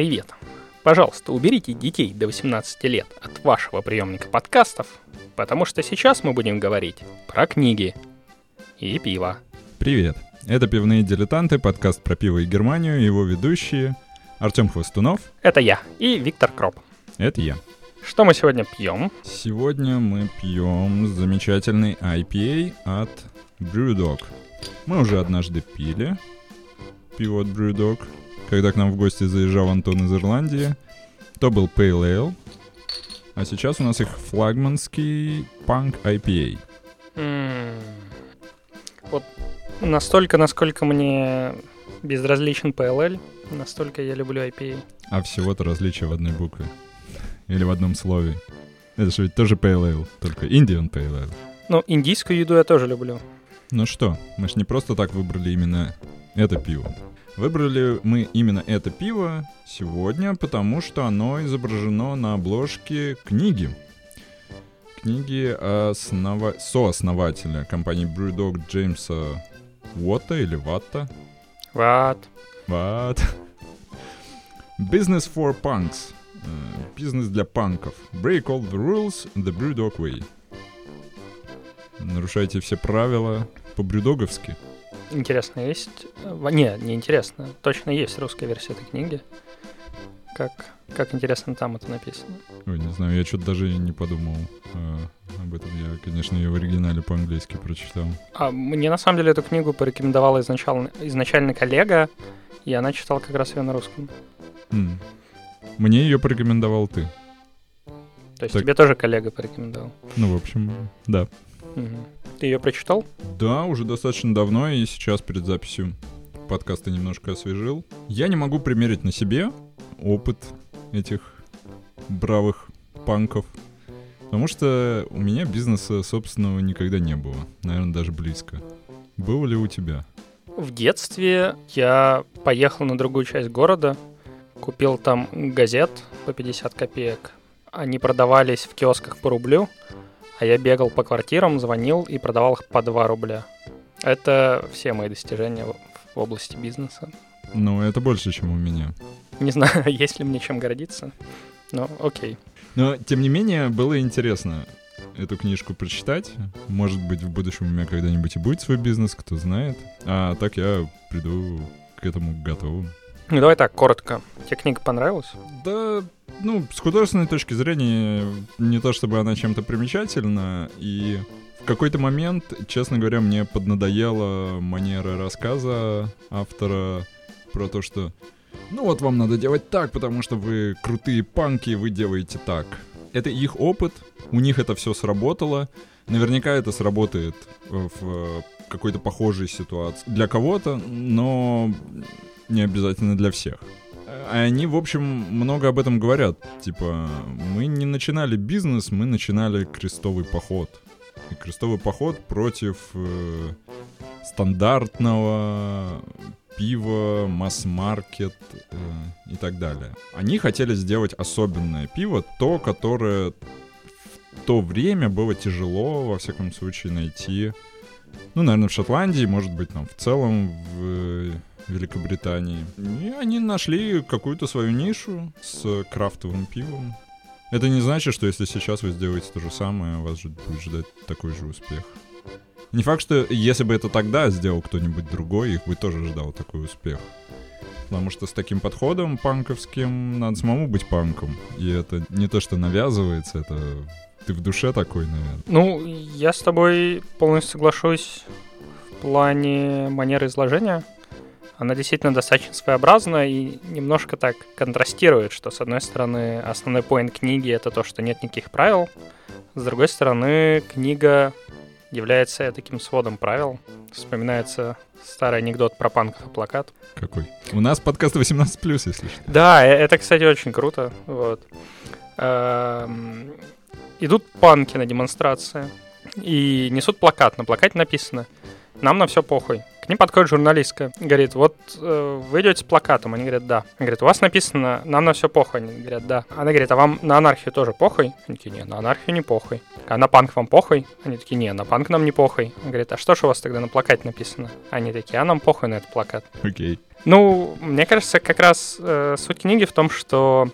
привет! Пожалуйста, уберите детей до 18 лет от вашего приемника подкастов, потому что сейчас мы будем говорить про книги и пиво. Привет! Это «Пивные дилетанты», подкаст про пиво и Германию, его ведущие Артем Хвостунов. Это я и Виктор Кроп. Это я. Что мы сегодня пьем? Сегодня мы пьем замечательный IPA от Brewdog. Мы уже однажды пили пиво от Brewdog, когда к нам в гости заезжал Антон из Ирландии. То был Pale Ale, а сейчас у нас их флагманский Punk IPA. Вот настолько, насколько мне безразличен PLL, настолько я люблю IPA. А всего-то различие в одной букве. Или в одном слове. Это же ведь тоже Ale, только Indian Ale. Ну, индийскую еду я тоже люблю. Ну что, мы ж не просто так выбрали именно это пиво. Выбрали мы именно это пиво сегодня, потому что оно изображено на обложке книги. Книги основа... сооснователя компании Brewdog Джеймса Уотта или Ватта. Вот. Вот. Business for Punks. Э, Бизнес для панков. Break all the rules the Brewdog way. Нарушайте все правила по-брюдоговски. Интересно, есть... Не, не интересно. Точно есть русская версия этой книги. Как, как интересно там это написано. Ой, не знаю, я что-то даже и не подумал э, об этом. Я, конечно, ее в оригинале по-английски прочитал. А мне на самом деле эту книгу порекомендовала изначально, изначально коллега, и она читала как раз ее на русском. М. Мне ее порекомендовал ты. То есть Так. тебе тоже коллега порекомендовал. Ну, в общем, да. Мгм. Ты ее прочитал? Да, уже достаточно давно, и сейчас перед записью подкаста немножко освежил. Я не могу примерить на себе опыт этих бравых панков, потому что у меня бизнеса собственного никогда не было, наверное, даже близко. Было ли у тебя? В детстве я поехал на другую часть города, купил там газет по 50 копеек. Они продавались в киосках по рублю, а я бегал по квартирам, звонил и продавал их по 2 рубля. Это все мои достижения в области бизнеса. Ну, это больше, чем у меня. Не знаю, есть ли мне чем гордиться, но окей. Но, тем не менее, было интересно эту книжку прочитать. Может быть, в будущем у меня когда-нибудь и будет свой бизнес, кто знает. А так я приду к этому готовым. Ну давай так, коротко. Тебе книга понравилась? Да, ну, с художественной точки зрения, не то чтобы она чем-то примечательна, и в какой-то момент, честно говоря, мне поднадоела манера рассказа автора про то, что ну вот вам надо делать так, потому что вы крутые панки, вы делаете так. Это их опыт, у них это все сработало. Наверняка это сработает в какой-то похожей ситуации для кого-то, но не обязательно для всех. А Они, в общем, много об этом говорят. Типа, мы не начинали бизнес, мы начинали крестовый поход. И крестовый поход против э, стандартного пива, масс-маркет э, и так далее. Они хотели сделать особенное пиво, то, которое в то время было тяжело, во всяком случае, найти. Ну, наверное, в Шотландии, может быть, там в целом в э, Великобритании. И они нашли какую-то свою нишу с крафтовым пивом. Это не значит, что если сейчас вы сделаете то же самое, вас будет ждать такой же успех. Не факт, что если бы это тогда сделал кто-нибудь другой, их бы тоже ждал такой успех. Потому что с таким подходом панковским надо самому быть панком. И это не то, что навязывается, это ты в душе такой, наверное. Ну, я с тобой полностью соглашусь в плане манеры изложения. Она действительно достаточно своеобразна и немножко так контрастирует, что с одной стороны основной поинт книги это то, что нет никаких правил, с другой стороны книга является таким сводом правил. Вспоминается старый анекдот про панков и плакат. Какой? У нас подкаст 18+, если что. Да, э- это, кстати, очень круто. Вот. Эм, Идут панки на демонстрации и несут плакат. На плакате написано нам на все похуй. К ним подходит журналистка, говорит, вот э, вы идете с плакатом, они говорят, да. Она говорит, у вас написано, нам на все похуй, они говорят, да. Она говорит, а вам на анархию тоже похуй? Они такие, не, на анархию не похуй. А на панк вам похуй? Они такие, не, на панк нам не похуй. Она говорит, а что ж у вас тогда на плакате написано? Они такие, а нам похуй на этот плакат. Окей. Ну, мне кажется, как раз э, суть книги в том, что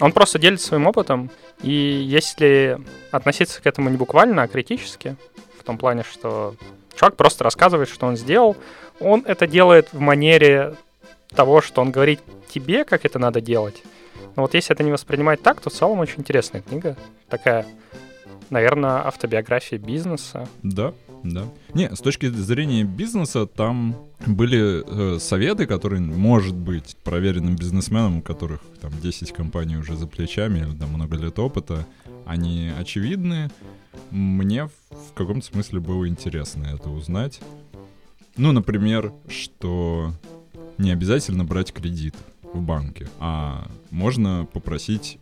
он просто делится своим опытом, и если относиться к этому не буквально, а критически, в том плане, что Чувак просто рассказывает, что он сделал. Он это делает в манере того, что он говорит тебе, как это надо делать. Но вот если это не воспринимать так, то в целом очень интересная книга. Такая, наверное, автобиография бизнеса. Да, да. Не, с точки зрения бизнеса, там были э, советы, которые, может быть, проверенным бизнесменам, у которых там 10 компаний уже за плечами, или там много лет опыта, они очевидны. Мне в каком-то смысле было интересно это узнать. Ну, например, что не обязательно брать кредит в банке, а можно попросить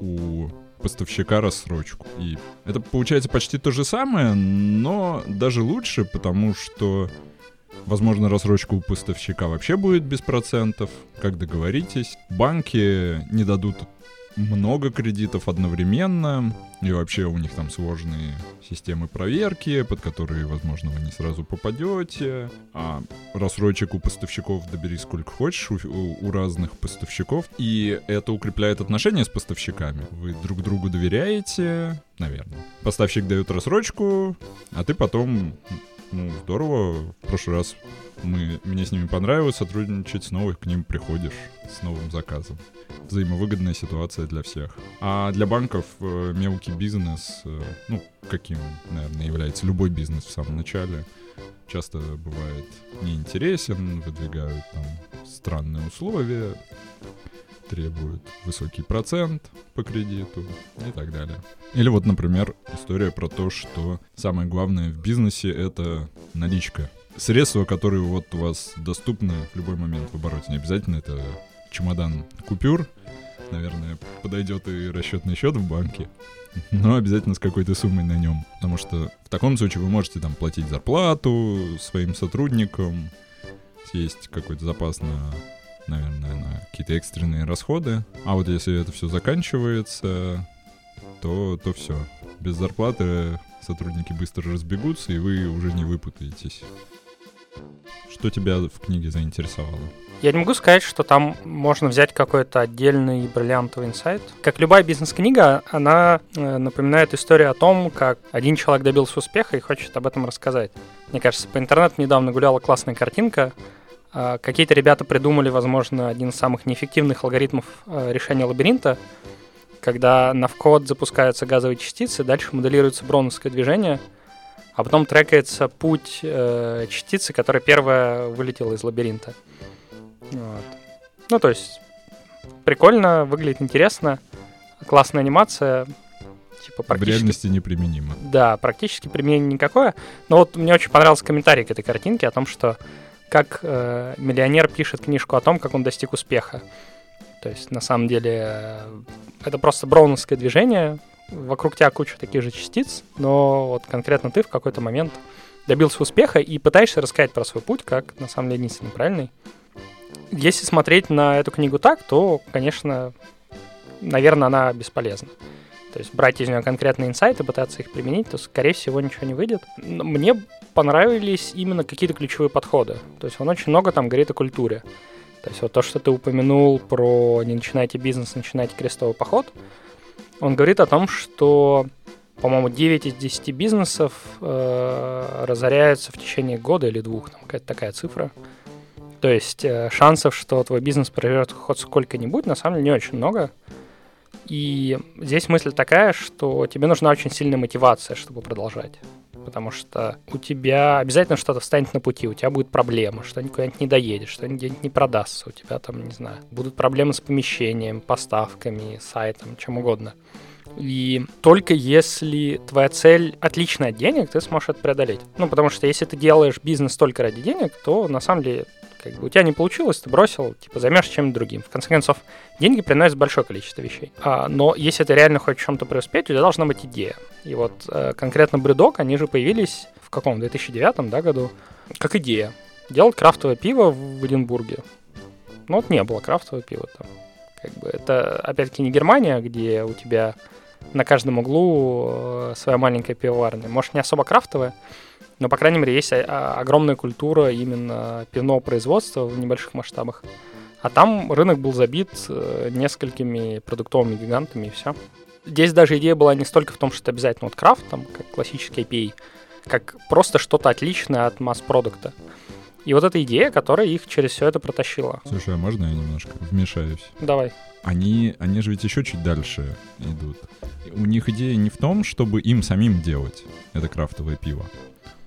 у поставщика рассрочку. И это получается почти то же самое, но даже лучше, потому что, возможно, рассрочка у поставщика вообще будет без процентов, как договоритесь. Банки не дадут много кредитов одновременно, и вообще у них там сложные системы проверки, под которые, возможно, вы не сразу попадете. А рассрочек у поставщиков добери сколько хочешь, у, у разных поставщиков. И это укрепляет отношения с поставщиками. Вы друг другу доверяете, наверное. Поставщик дает рассрочку, а ты потом ну, здорово. В прошлый раз мы, мне с ними понравилось сотрудничать, снова к ним приходишь с новым заказом. Взаимовыгодная ситуация для всех. А для банков э, мелкий бизнес, э, ну, каким, наверное, является любой бизнес в самом начале, часто бывает неинтересен, выдвигают там странные условия, требуют высокий процент по кредиту и так далее. Или вот, например, история про то, что самое главное в бизнесе — это наличка. Средства, которые вот у вас доступны в любой момент в обороте. Не обязательно это чемодан купюр, наверное, подойдет и расчетный счет в банке, но обязательно с какой-то суммой на нем. Потому что в таком случае вы можете там платить зарплату своим сотрудникам, есть какой-то запас на наверное, на какие-то экстренные расходы. А вот если это все заканчивается, то, то все. Без зарплаты сотрудники быстро разбегутся, и вы уже не выпутаетесь. Что тебя в книге заинтересовало? Я не могу сказать, что там можно взять какой-то отдельный бриллиантовый инсайт. Как любая бизнес-книга, она э, напоминает историю о том, как один человек добился успеха и хочет об этом рассказать. Мне кажется, по интернету недавно гуляла классная картинка какие-то ребята придумали, возможно, один из самых неэффективных алгоритмов а, решения лабиринта, когда на вход запускаются газовые частицы, дальше моделируется броуновское движение, а потом трекается путь э, частицы, которая первая вылетела из лабиринта. Вот. Ну, то есть, прикольно, выглядит интересно, классная анимация, типа практически... В реальности неприменимо. Да, практически применение никакое. Но вот мне очень понравился комментарий к этой картинке о том, что как э, миллионер пишет книжку о том, как он достиг успеха. То есть, на самом деле, э, это просто броуновское движение, вокруг тебя куча таких же частиц, но вот конкретно ты в какой-то момент добился успеха и пытаешься рассказать про свой путь, как на самом деле единственный правильный. Если смотреть на эту книгу так, то, конечно, наверное, она бесполезна. То есть брать из нее конкретные инсайты, пытаться их применить, то, скорее всего, ничего не выйдет. Но мне понравились именно какие-то ключевые подходы. То есть он очень много там говорит о культуре. То есть вот то, что ты упомянул про «не начинайте бизнес, начинайте крестовый поход», он говорит о том, что, по-моему, 9 из 10 бизнесов э, разоряются в течение года или двух, там какая-то такая цифра. То есть э, шансов, что твой бизнес проживет хоть сколько-нибудь, на самом деле не очень много. И здесь мысль такая, что тебе нужна очень сильная мотивация, чтобы продолжать. Потому что у тебя обязательно что-то встанет на пути, у тебя будет проблема, что куда-нибудь не доедешь, что где-нибудь не продастся, у тебя там, не знаю, будут проблемы с помещением, поставками, сайтом, чем угодно. И только если твоя цель отличная от денег, ты сможешь это преодолеть. Ну, потому что если ты делаешь бизнес только ради денег, то на самом деле как бы у тебя не получилось, ты бросил, типа, займешься чем-то другим. В конце концов, деньги приносят большое количество вещей. А, но если ты реально хочешь чем-то преуспеть, у тебя должна быть идея. И вот э, конкретно Брюдок, они же появились в каком, 2009 да, году? Как идея. Делать крафтовое пиво в Эдинбурге. Ну вот не было крафтового пива там. Как бы это, опять-таки, не Германия, где у тебя на каждом углу э, своя маленькая пивоварня. Может, не особо крафтовая, но, по крайней мере, есть а, огромная культура именно пивного производства в небольших масштабах. А там рынок был забит э, несколькими продуктовыми гигантами, и все. Здесь даже идея была не столько в том, что это обязательно вот крафт, там, как классический IPA, как просто что-то отличное от масс-продукта. И вот эта идея, которая их через все это протащила. Слушай, а можно я немножко вмешаюсь? Давай. Они, они же ведь еще чуть дальше идут. У них идея не в том, чтобы им самим делать это крафтовое пиво,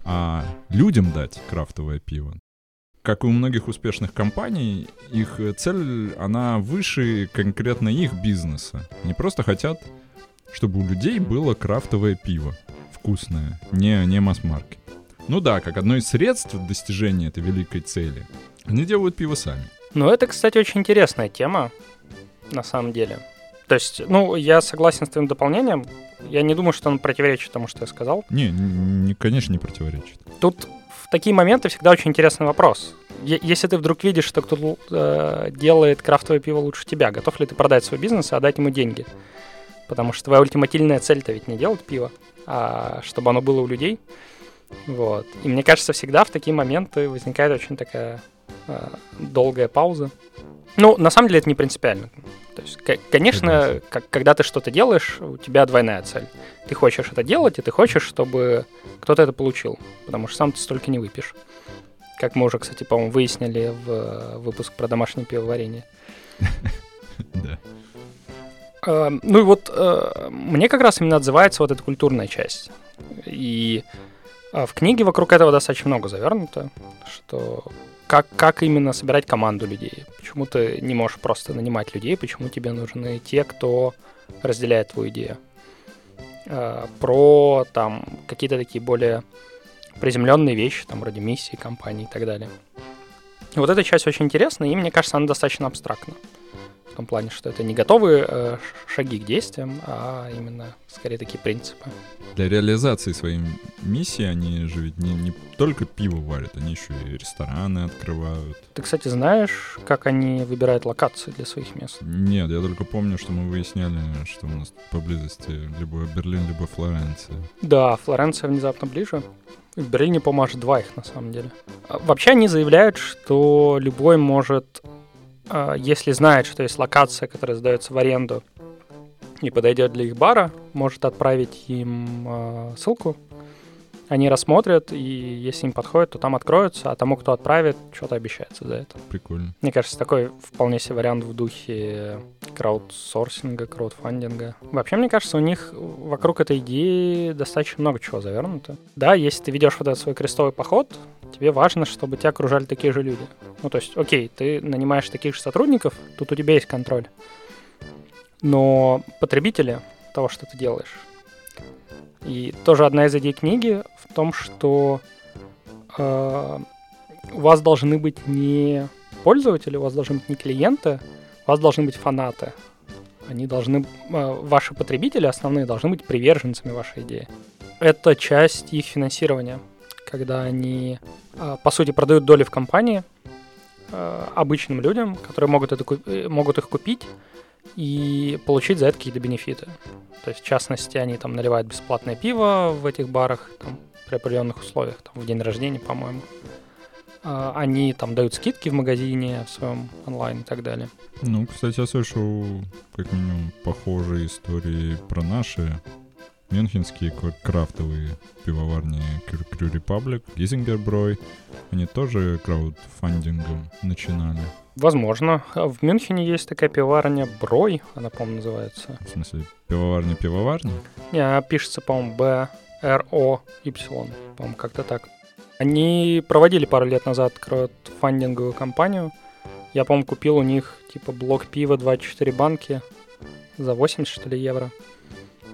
а людям дать крафтовое пиво. Как и у многих успешных компаний, их цель, она выше конкретно их бизнеса. Они просто хотят, чтобы у людей было крафтовое пиво. Вкусное, не, не масс-маркет. Ну да, как одно из средств достижения этой великой цели. Они делают пиво сами. Ну, это, кстати, очень интересная тема, на самом деле. То есть, ну, я согласен с твоим дополнением. Я не думаю, что он противоречит тому, что я сказал. Не, не конечно, не противоречит. Тут в такие моменты всегда очень интересный вопрос. Е- если ты вдруг видишь, что кто-то э, делает крафтовое пиво лучше тебя, готов ли ты продать свой бизнес и отдать ему деньги? Потому что твоя ультимативная цель-то ведь не делать пиво, а чтобы оно было у людей. Вот. И мне кажется, всегда в такие моменты возникает очень такая э, долгая пауза. Ну, на самом деле это не принципиально. То есть, конечно, как, когда ты что-то делаешь, у тебя двойная цель. Ты хочешь это делать, и ты хочешь, чтобы кто-то это получил, потому что сам ты столько не выпьешь. Как мы уже, кстати, по-моему, выяснили в э, выпуск про домашнее пивоварение. Да. Э, ну и вот э, мне как раз именно отзывается вот эта культурная часть. И в книге вокруг этого достаточно много завернуто, что как, как именно собирать команду людей. Почему ты не можешь просто нанимать людей, почему тебе нужны те, кто разделяет твою идею. Э, про там какие-то такие более приземленные вещи, там вроде миссии компании и так далее. Вот эта часть очень интересная, и мне кажется, она достаточно абстрактна том плане, что это не готовые э, шаги к действиям, а именно скорее такие принципы. Для реализации своей миссии они же ведь не, не только пиво варят, они еще и рестораны открывают. Ты, кстати, знаешь, как они выбирают локации для своих мест? Нет, я только помню, что мы выясняли, что у нас поблизости либо Берлин, либо Флоренция. Да, Флоренция внезапно ближе. В Берлине, по-моему, аж два их на самом деле. А, вообще они заявляют, что любой может если знает, что есть локация, которая сдается в аренду и подойдет для их бара, может отправить им э, ссылку. Они рассмотрят, и если им подходит, то там откроются, а тому, кто отправит, что-то обещается за это. Прикольно. Мне кажется, такой вполне себе вариант в духе краудсорсинга, краудфандинга. Вообще, мне кажется, у них вокруг этой идеи достаточно много чего завернуто. Да, если ты ведешь вот этот свой крестовый поход, тебе важно, чтобы тебя окружали такие же люди. Ну, то есть, окей, ты нанимаешь таких же сотрудников, тут у тебя есть контроль. Но потребители того, что ты делаешь. И тоже одна из идей книги в том, что э, у вас должны быть не пользователи, у вас должны быть не клиенты, у вас должны быть фанаты. Они должны, э, ваши потребители основные должны быть приверженцами вашей идеи. Это часть их финансирования когда они, а, по сути, продают доли в компании а, обычным людям, которые могут, это, э, могут их купить и получить за это какие-то бенефиты. То есть, в частности, они там наливают бесплатное пиво в этих барах там, при определенных условиях, там, в день рождения, по-моему. А, они там дают скидки в магазине в своем онлайн и так далее. Ну, кстати, я слышал как минимум похожие истории про наши Мюнхенские крафтовые пивоварни Crew Republic, Гизингерброй, они тоже краудфандингом начинали. Возможно. В Мюнхене есть такая пивоварня Брой, она, по-моему, называется. В смысле, пивоварня-пивоварня? Не, она пишется, по-моему, Б, Р, О, Y, по-моему, как-то так. Они проводили пару лет назад краудфандинговую кампанию. Я, по-моему, купил у них, типа, блок пива 24 банки за 80, что ли, евро.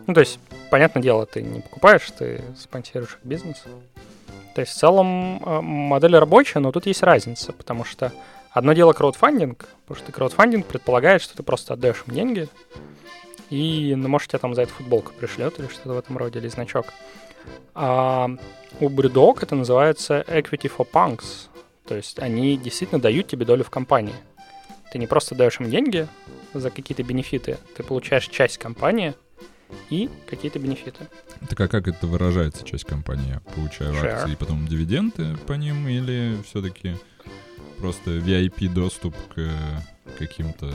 Ну, то есть, понятное дело, ты не покупаешь, ты спонсируешь бизнес. То есть, в целом, э, модель рабочая, но тут есть разница, потому что одно дело краудфандинг, потому что краудфандинг предполагает, что ты просто отдаешь им деньги, и, ну, может, тебе там за это футболку пришлет или что-то в этом роде, или значок. А у Brewdog это называется Equity for Punks. То есть они действительно дают тебе долю в компании. Ты не просто даешь им деньги за какие-то бенефиты, ты получаешь часть компании и какие-то бенефиты. Так а как это выражается, часть компании? Я получаю Share. акции и потом дивиденды по ним, или все-таки просто VIP доступ к э, каким-то,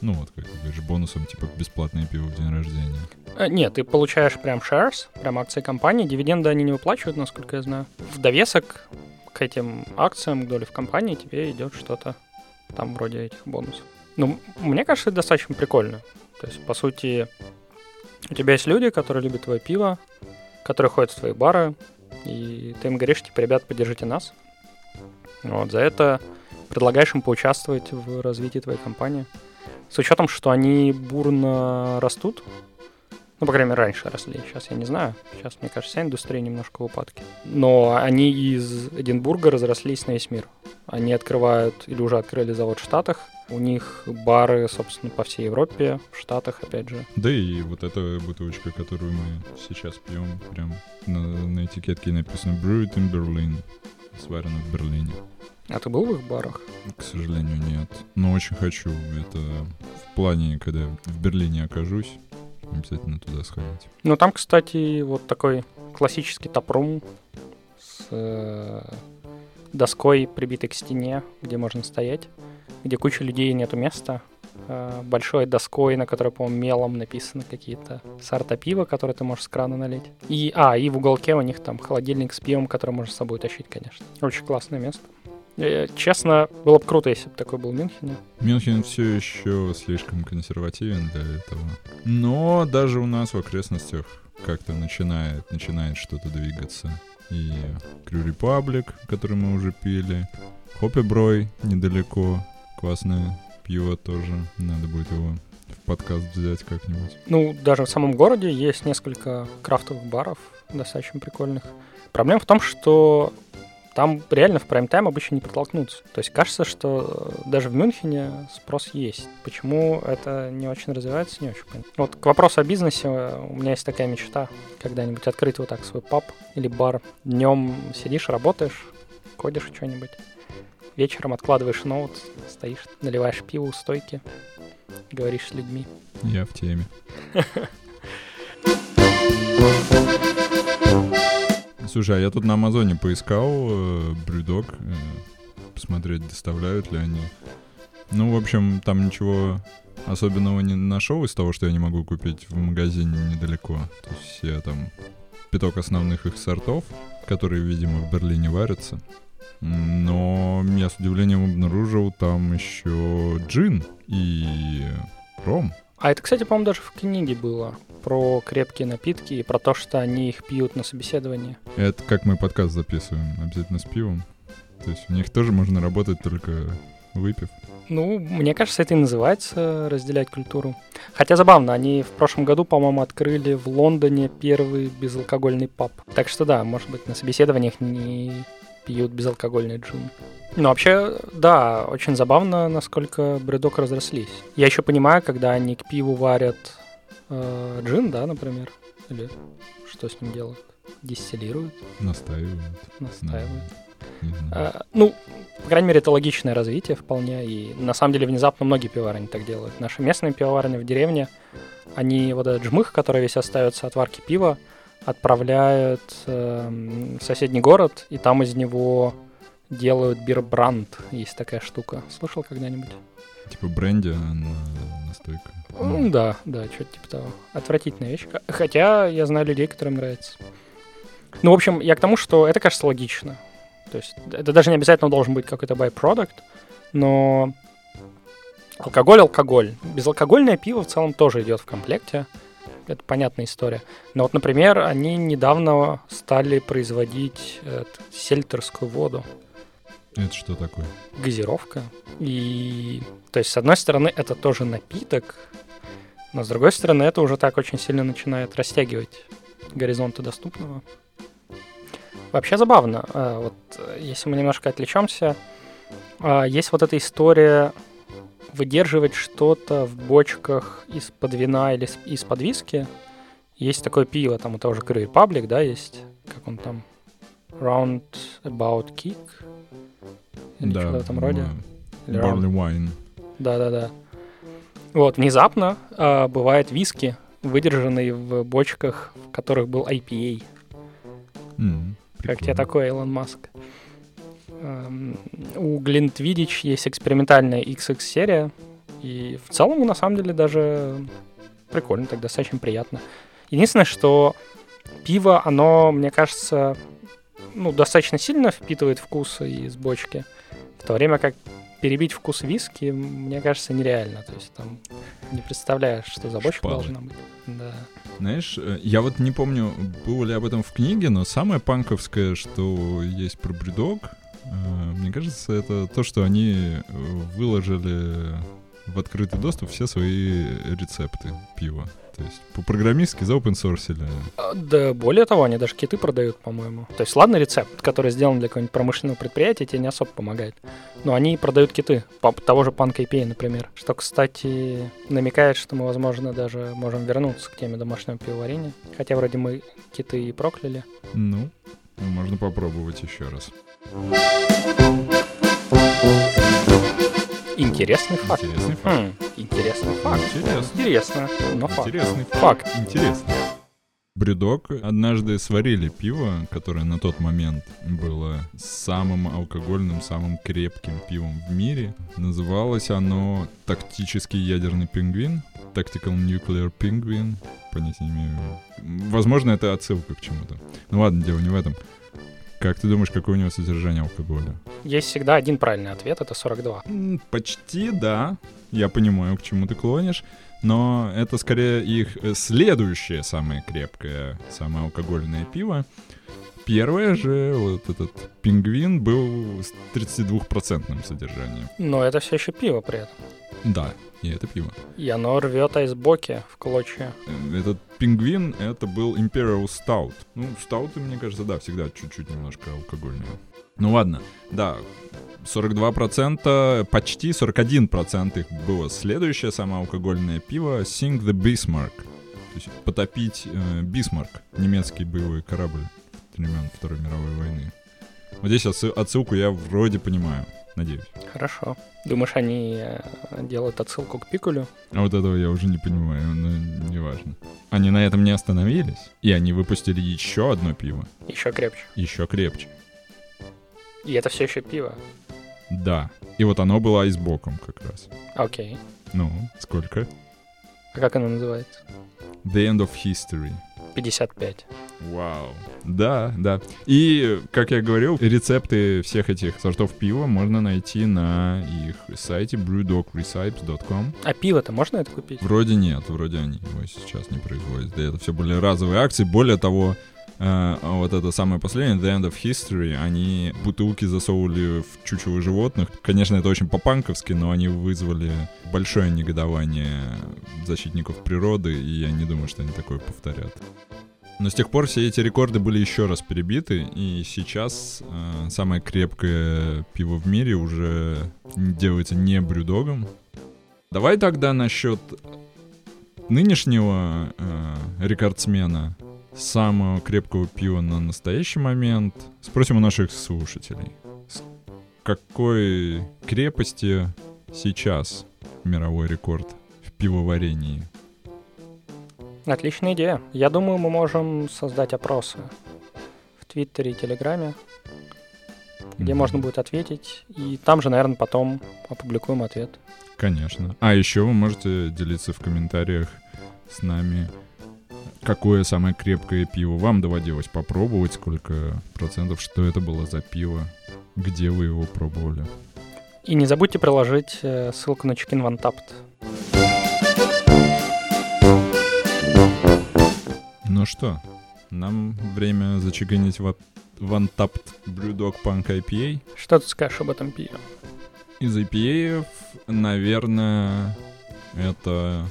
ну вот, как ты говоришь, бонусам, типа бесплатное пиво в день рождения? Э, Нет, ты получаешь прям shares, прям акции компании. Дивиденды они не выплачивают, насколько я знаю. В довесок к этим акциям, к доле в компании тебе идет что-то там вроде этих бонусов. Ну, мне кажется, это достаточно прикольно. То есть, по сути, у тебя есть люди, которые любят твое пиво, которые ходят в твои бары, и ты им говоришь, типа, ребят, поддержите нас. Вот, за это предлагаешь им поучаствовать в развитии твоей компании. С учетом, что они бурно растут, ну, по крайней мере, раньше росли. Сейчас я не знаю. Сейчас, мне кажется, вся индустрия немножко в упадке. Но они из Эдинбурга разрослись на весь мир. Они открывают или уже открыли завод в Штатах. У них бары, собственно, по всей Европе, в Штатах, опять же. Да и вот эта бутылочка, которую мы сейчас пьем, прям на, на этикетке написано Brewed in Berlin. Сварено в Берлине. А ты был в их барах? К сожалению, нет. Но очень хочу. Это в плане, когда в Берлине окажусь, обязательно туда сходить. Ну, там, кстати, вот такой классический топрум с э, доской, прибитой к стене, где можно стоять, где куча людей нету места. Э, большой доской, на которой, по-моему, мелом написаны какие-то сорта пива, которые ты можешь с крана налить. И, а, и в уголке у них там холодильник с пивом, который можно с собой тащить, конечно. Очень классное место. Э, Честно, было бы круто, если бы такой был в Мюнхене. Мюнхен все еще слишком консервативен для этого. Но даже у нас в окрестностях как-то начинает, начинает что-то двигаться. И Крю Репаблик, который мы уже пили. Хоппеброй недалеко. Классное пиво тоже. Надо будет его в подкаст взять как-нибудь. Ну, даже в самом городе есть несколько крафтовых баров, достаточно прикольных. Проблема в том, что там реально в прайм-тайм обычно не протолкнуться. То есть кажется, что э, даже в Мюнхене спрос есть. Почему это не очень развивается, не очень понятно. Вот к вопросу о бизнесе, у меня есть такая мечта. Когда-нибудь открыть вот так свой паб или бар. Днем сидишь, работаешь, кодишь что-нибудь. Вечером откладываешь ноут, стоишь, наливаешь пиво у стойки, говоришь с людьми. Я в теме. Слушай, а я тут на Амазоне поискал э, брюдок, э, посмотреть, доставляют ли они. Ну, в общем, там ничего особенного не нашел из того, что я не могу купить в магазине недалеко. То есть я там пяток основных их сортов, которые, видимо, в Берлине варятся. Но я с удивлением обнаружил там еще джин и ром. А это, кстати, по-моему, даже в книге было про крепкие напитки и про то, что они их пьют на собеседовании. Это как мы подкаст записываем, обязательно с пивом. То есть у них тоже можно работать только выпив. Ну, мне кажется, это и называется разделять культуру. Хотя забавно, они в прошлом году, по-моему, открыли в Лондоне первый безалкогольный паб. Так что да, может быть, на собеседованиях не пьют безалкогольный джин. Ну, вообще, да, очень забавно, насколько бредок разрослись. Я еще понимаю, когда они к пиву варят э, джин, да, например, или что с ним делают? Дистиллируют, Настаивают. настаивают. А, ну, по крайней мере, это логичное развитие вполне. И на самом деле внезапно многие пивоварни так делают. Наши местные пивоварни в деревне, они вот этот жмых, который весь остается от варки пива, отправляют эм, в соседний город, и там из него делают бирбранд. Есть такая штука. Слышал когда-нибудь? Типа бренди а на- настойка. Ну, да, да, что-то типа того. Отвратительная вещь. Хотя я знаю людей, которым нравится. Ну, в общем, я к тому, что это кажется логично. То есть это даже не обязательно должен быть какой-то byproduct, но алкоголь — алкоголь. Безалкогольное пиво в целом тоже идет в комплекте. Это понятная история. Но вот, например, они недавно стали производить э, сельтерскую воду. Это что такое? газировка. И, то есть, с одной стороны, это тоже напиток, но с другой стороны, это уже так очень сильно начинает растягивать горизонты доступного. Вообще забавно. А, Вот э, если мы немножко отвлечемся, а, есть вот эта история выдерживать что-то в бочках из-под вина или из-под виски. Есть такое пиво, там у того же Crew Republic, да, есть, как он там, Round About Kick, или да, что-то в этом роде. Barley wine. Да-да-да. Вот, внезапно а, бывает виски, выдержанные в бочках, в которых был IPA. М, Как тебе такое, Илон Маск? Эм, У Глинтвидич есть экспериментальная XX-серия, и в целом, на самом деле, даже прикольно, так достаточно приятно. Единственное, что пиво, оно, мне кажется, ну, достаточно сильно впитывает вкус из бочки, в то время как перебить вкус виски, мне кажется, нереально. То есть там не представляешь, что за бочка Шпалы. должна быть. Да. Знаешь, э, я вот не помню, было ли об этом в книге, но самое панковское, что есть про бредок, э, мне кажется, это то, что они э, выложили в открытый доступ все свои рецепты пива. То есть по-программистски заопенсорсили. А, Да, более того, они даже киты продают, по-моему. То есть, ладно, рецепт, который сделан для какого-нибудь промышленного предприятия, тебе не особо помогает. Но они продают киты, по того же Punk IPA, например. Что, кстати, намекает, что мы, возможно, даже можем вернуться к теме домашнего пивоварения. Хотя вроде мы киты и прокляли. Ну, можно попробовать еще раз. Интересный факт. Интересный факт. Хм, интересный факт. Интересно. Интересно, но факт. Интересный Факт. Интересно. Брюдок однажды сварили пиво, которое на тот момент было самым алкогольным, самым крепким пивом в мире. Называлось оно «Тактический ядерный пингвин», Tactical Nuclear Penguin. Понятия не имею. Возможно, это отсылка к чему-то. Ну ладно, дело не в этом. Как ты думаешь, какое у него содержание алкоголя? Есть всегда один правильный ответ, это 42. М, Почти, да. Я понимаю, к чему ты клонишь. Но это скорее их э, следующее самое крепкое, самое алкогольное пиво. Первое же, вот этот пингвин, был с 32% содержанием. Но это все еще пиво при этом. Да, и это пиво. И оно рвет айсбоки в клочья. Э, Этот пингвин, это был Imperial Stout. Ну, стауты, мне кажется, да, всегда чуть-чуть немножко алкогольные. Ну ладно, да, 42%, почти 41% их было следующее самое алкогольное пиво Sink the Bismarck. То есть потопить э, Бисмарк, немецкий боевой корабль времен Второй мировой войны. Вот здесь отсы- отсылку я вроде понимаю, надеюсь. Хорошо. Думаешь, они э, делают отсылку к Пикулю? А вот этого я уже не понимаю, но неважно. Они на этом не остановились, и они выпустили еще одно пиво, Еще крепче. еще крепче. И это все еще пиво. Да. И вот оно было айсбоком как раз. Окей. Ну, сколько? А как оно называется? The End of History. 55. Вау. Да, да. И, как я говорил, рецепты всех этих сортов пива можно найти на их сайте brewdogrecipes.com. А пиво-то можно это купить? Вроде нет, вроде они его сейчас не производят. Да, это все были разовые акции. Более того, э, вот это самое последнее, The End of History, они бутылки засовывали в чучело животных. Конечно, это очень по-панковски, но они вызвали большое негодование защитников природы, и я не думаю, что они такое повторят. Но с тех пор все эти рекорды были еще раз перебиты, и сейчас э, самое крепкое пиво в мире уже делается не брюдогом. Давай тогда насчет нынешнего э, рекордсмена самого крепкого пива на настоящий момент спросим у наших слушателей. С какой крепости сейчас мировой рекорд в пивоварении? Отличная идея. Я думаю, мы можем создать опросы в Твиттере и Телеграме, где Мгм. можно будет ответить. И там же, наверное, потом опубликуем ответ. Конечно. А еще вы можете делиться в комментариях с нами, какое самое крепкое пиво вам доводилось попробовать, сколько процентов, что это было за пиво, где вы его пробовали. И не забудьте приложить э, ссылку на Chicken One Tapped. Ну что, нам время зачеканить в One Tapped Brewdog Punk IPA. Что ты скажешь об этом пиве? Из IPA, наверное, это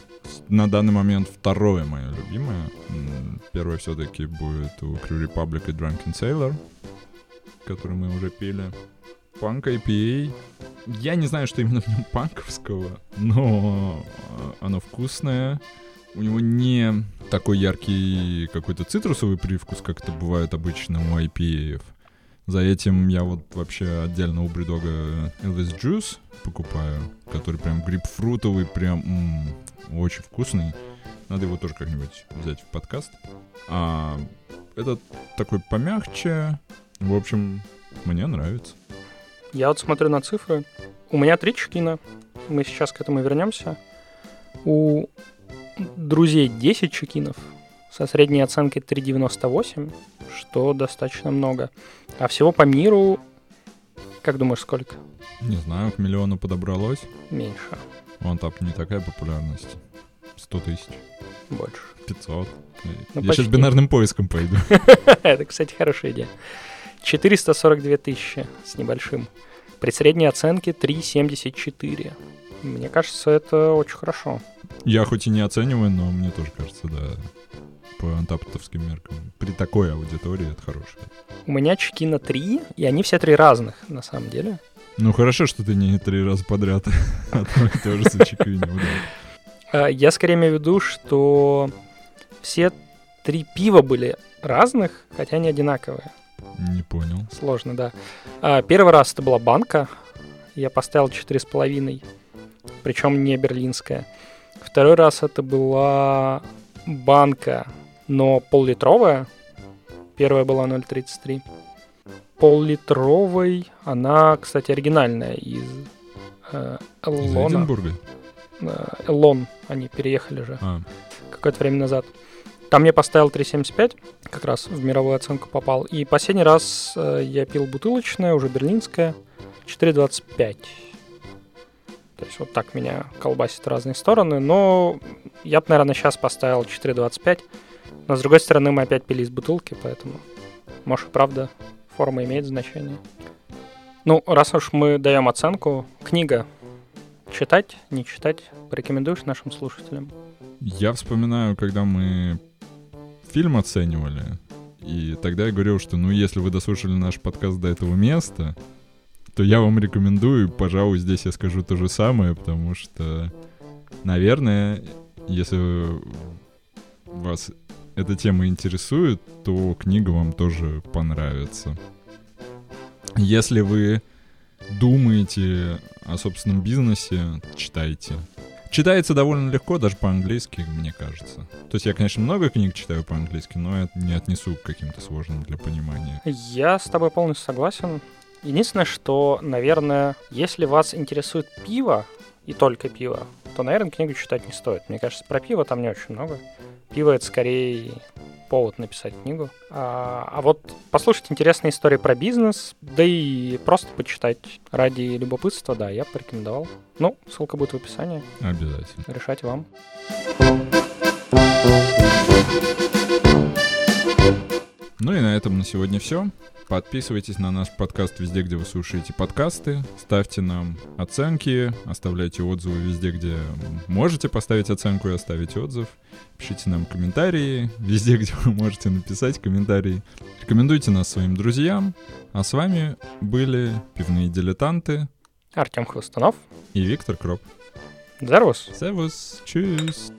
на данный момент второе мое любимое. Первое все-таки будет у Crew Republic и Drunken Sailor, который мы уже пили. Punk IPA Я не знаю, что именно в нем панковского, но оно вкусное. У него не такой яркий какой-то цитрусовый привкус, как это бывает обычно у IPA. За этим я вот вообще отдельно у Бридога Elvis Juice покупаю, который прям грейпфрутовый, прям м-м, очень вкусный. Надо его тоже как-нибудь взять в подкаст. А этот такой помягче. В общем, мне нравится. Я вот смотрю на цифры. У меня три чекина. Мы сейчас к этому вернемся. У друзей 10 чекинов со средней оценкой 3,98, что достаточно много. А всего по миру, как думаешь, сколько? Не знаю, к миллиону подобралось. Меньше. Вон там не такая популярность. 100 тысяч. Больше. 500. Ну, Я почти. сейчас бинарным поиском пойду. Это, кстати, хорошая идея. 442 тысячи с небольшим. При средней оценке 3,74. Мне кажется, это очень хорошо. Я хоть и не оцениваю, но мне тоже кажется, да, по антаптовским меркам. При такой аудитории это хорошее. У меня чеки на три, и они все три разных, на самом деле. Ну хорошо, что ты не три раза подряд одно и то же зачекинил. А, я скорее имею в виду, что все три пива были разных, хотя не одинаковые. Не понял. Сложно, да. А, первый раз это была банка. Я поставил четыре с половиной, причем не берлинская. Второй раз это была банка, но поллитровая. Первая была 0,33. Поллитровой, она, кстати, оригинальная из э, Эллона. Из Эдинбурга? Э, Эллон, они переехали же а. какое-то время назад. Там я поставил 3,75, как раз в мировую оценку попал. И последний раз э, я пил бутылочное, уже берлинское, 4,25. То есть вот так меня колбасит в разные стороны. Но я бы, наверное, сейчас поставил 4,25. Но с другой стороны, мы опять пили из бутылки, поэтому, может, правда, форма имеет значение. Ну, раз уж мы даем оценку, книга читать, не читать, порекомендуешь нашим слушателям? Я вспоминаю, когда мы фильм оценивали, и тогда я говорил, что ну если вы дослушали наш подкаст до этого места, то я вам рекомендую, пожалуй, здесь я скажу то же самое, потому что, наверное, если вас эта тема интересует, то книга вам тоже понравится. Если вы думаете о собственном бизнесе, читайте. Читается довольно легко, даже по-английски, мне кажется. То есть я, конечно, много книг читаю по-английски, но я не отнесу к каким-то сложным для понимания. Я с тобой полностью согласен. Единственное, что, наверное, если вас интересует пиво, и только пиво, то, наверное, книгу читать не стоит. Мне кажется, про пиво там не очень много. Пиво — это скорее повод написать книгу. А, а вот послушать интересные истории про бизнес, да и просто почитать ради любопытства, да, я порекомендовал. Ну, ссылка будет в описании. Обязательно. Решать вам. Ну и на этом на сегодня все. Подписывайтесь на наш подкаст везде, где вы слушаете подкасты. Ставьте нам оценки, оставляйте отзывы везде, где можете поставить оценку и оставить отзыв. Пишите нам комментарии везде, где вы можете написать комментарии. Рекомендуйте нас своим друзьям. А с вами были пивные дилетанты Артем Хвостунов и Виктор Кроп. Servus. Servus. Tschüss.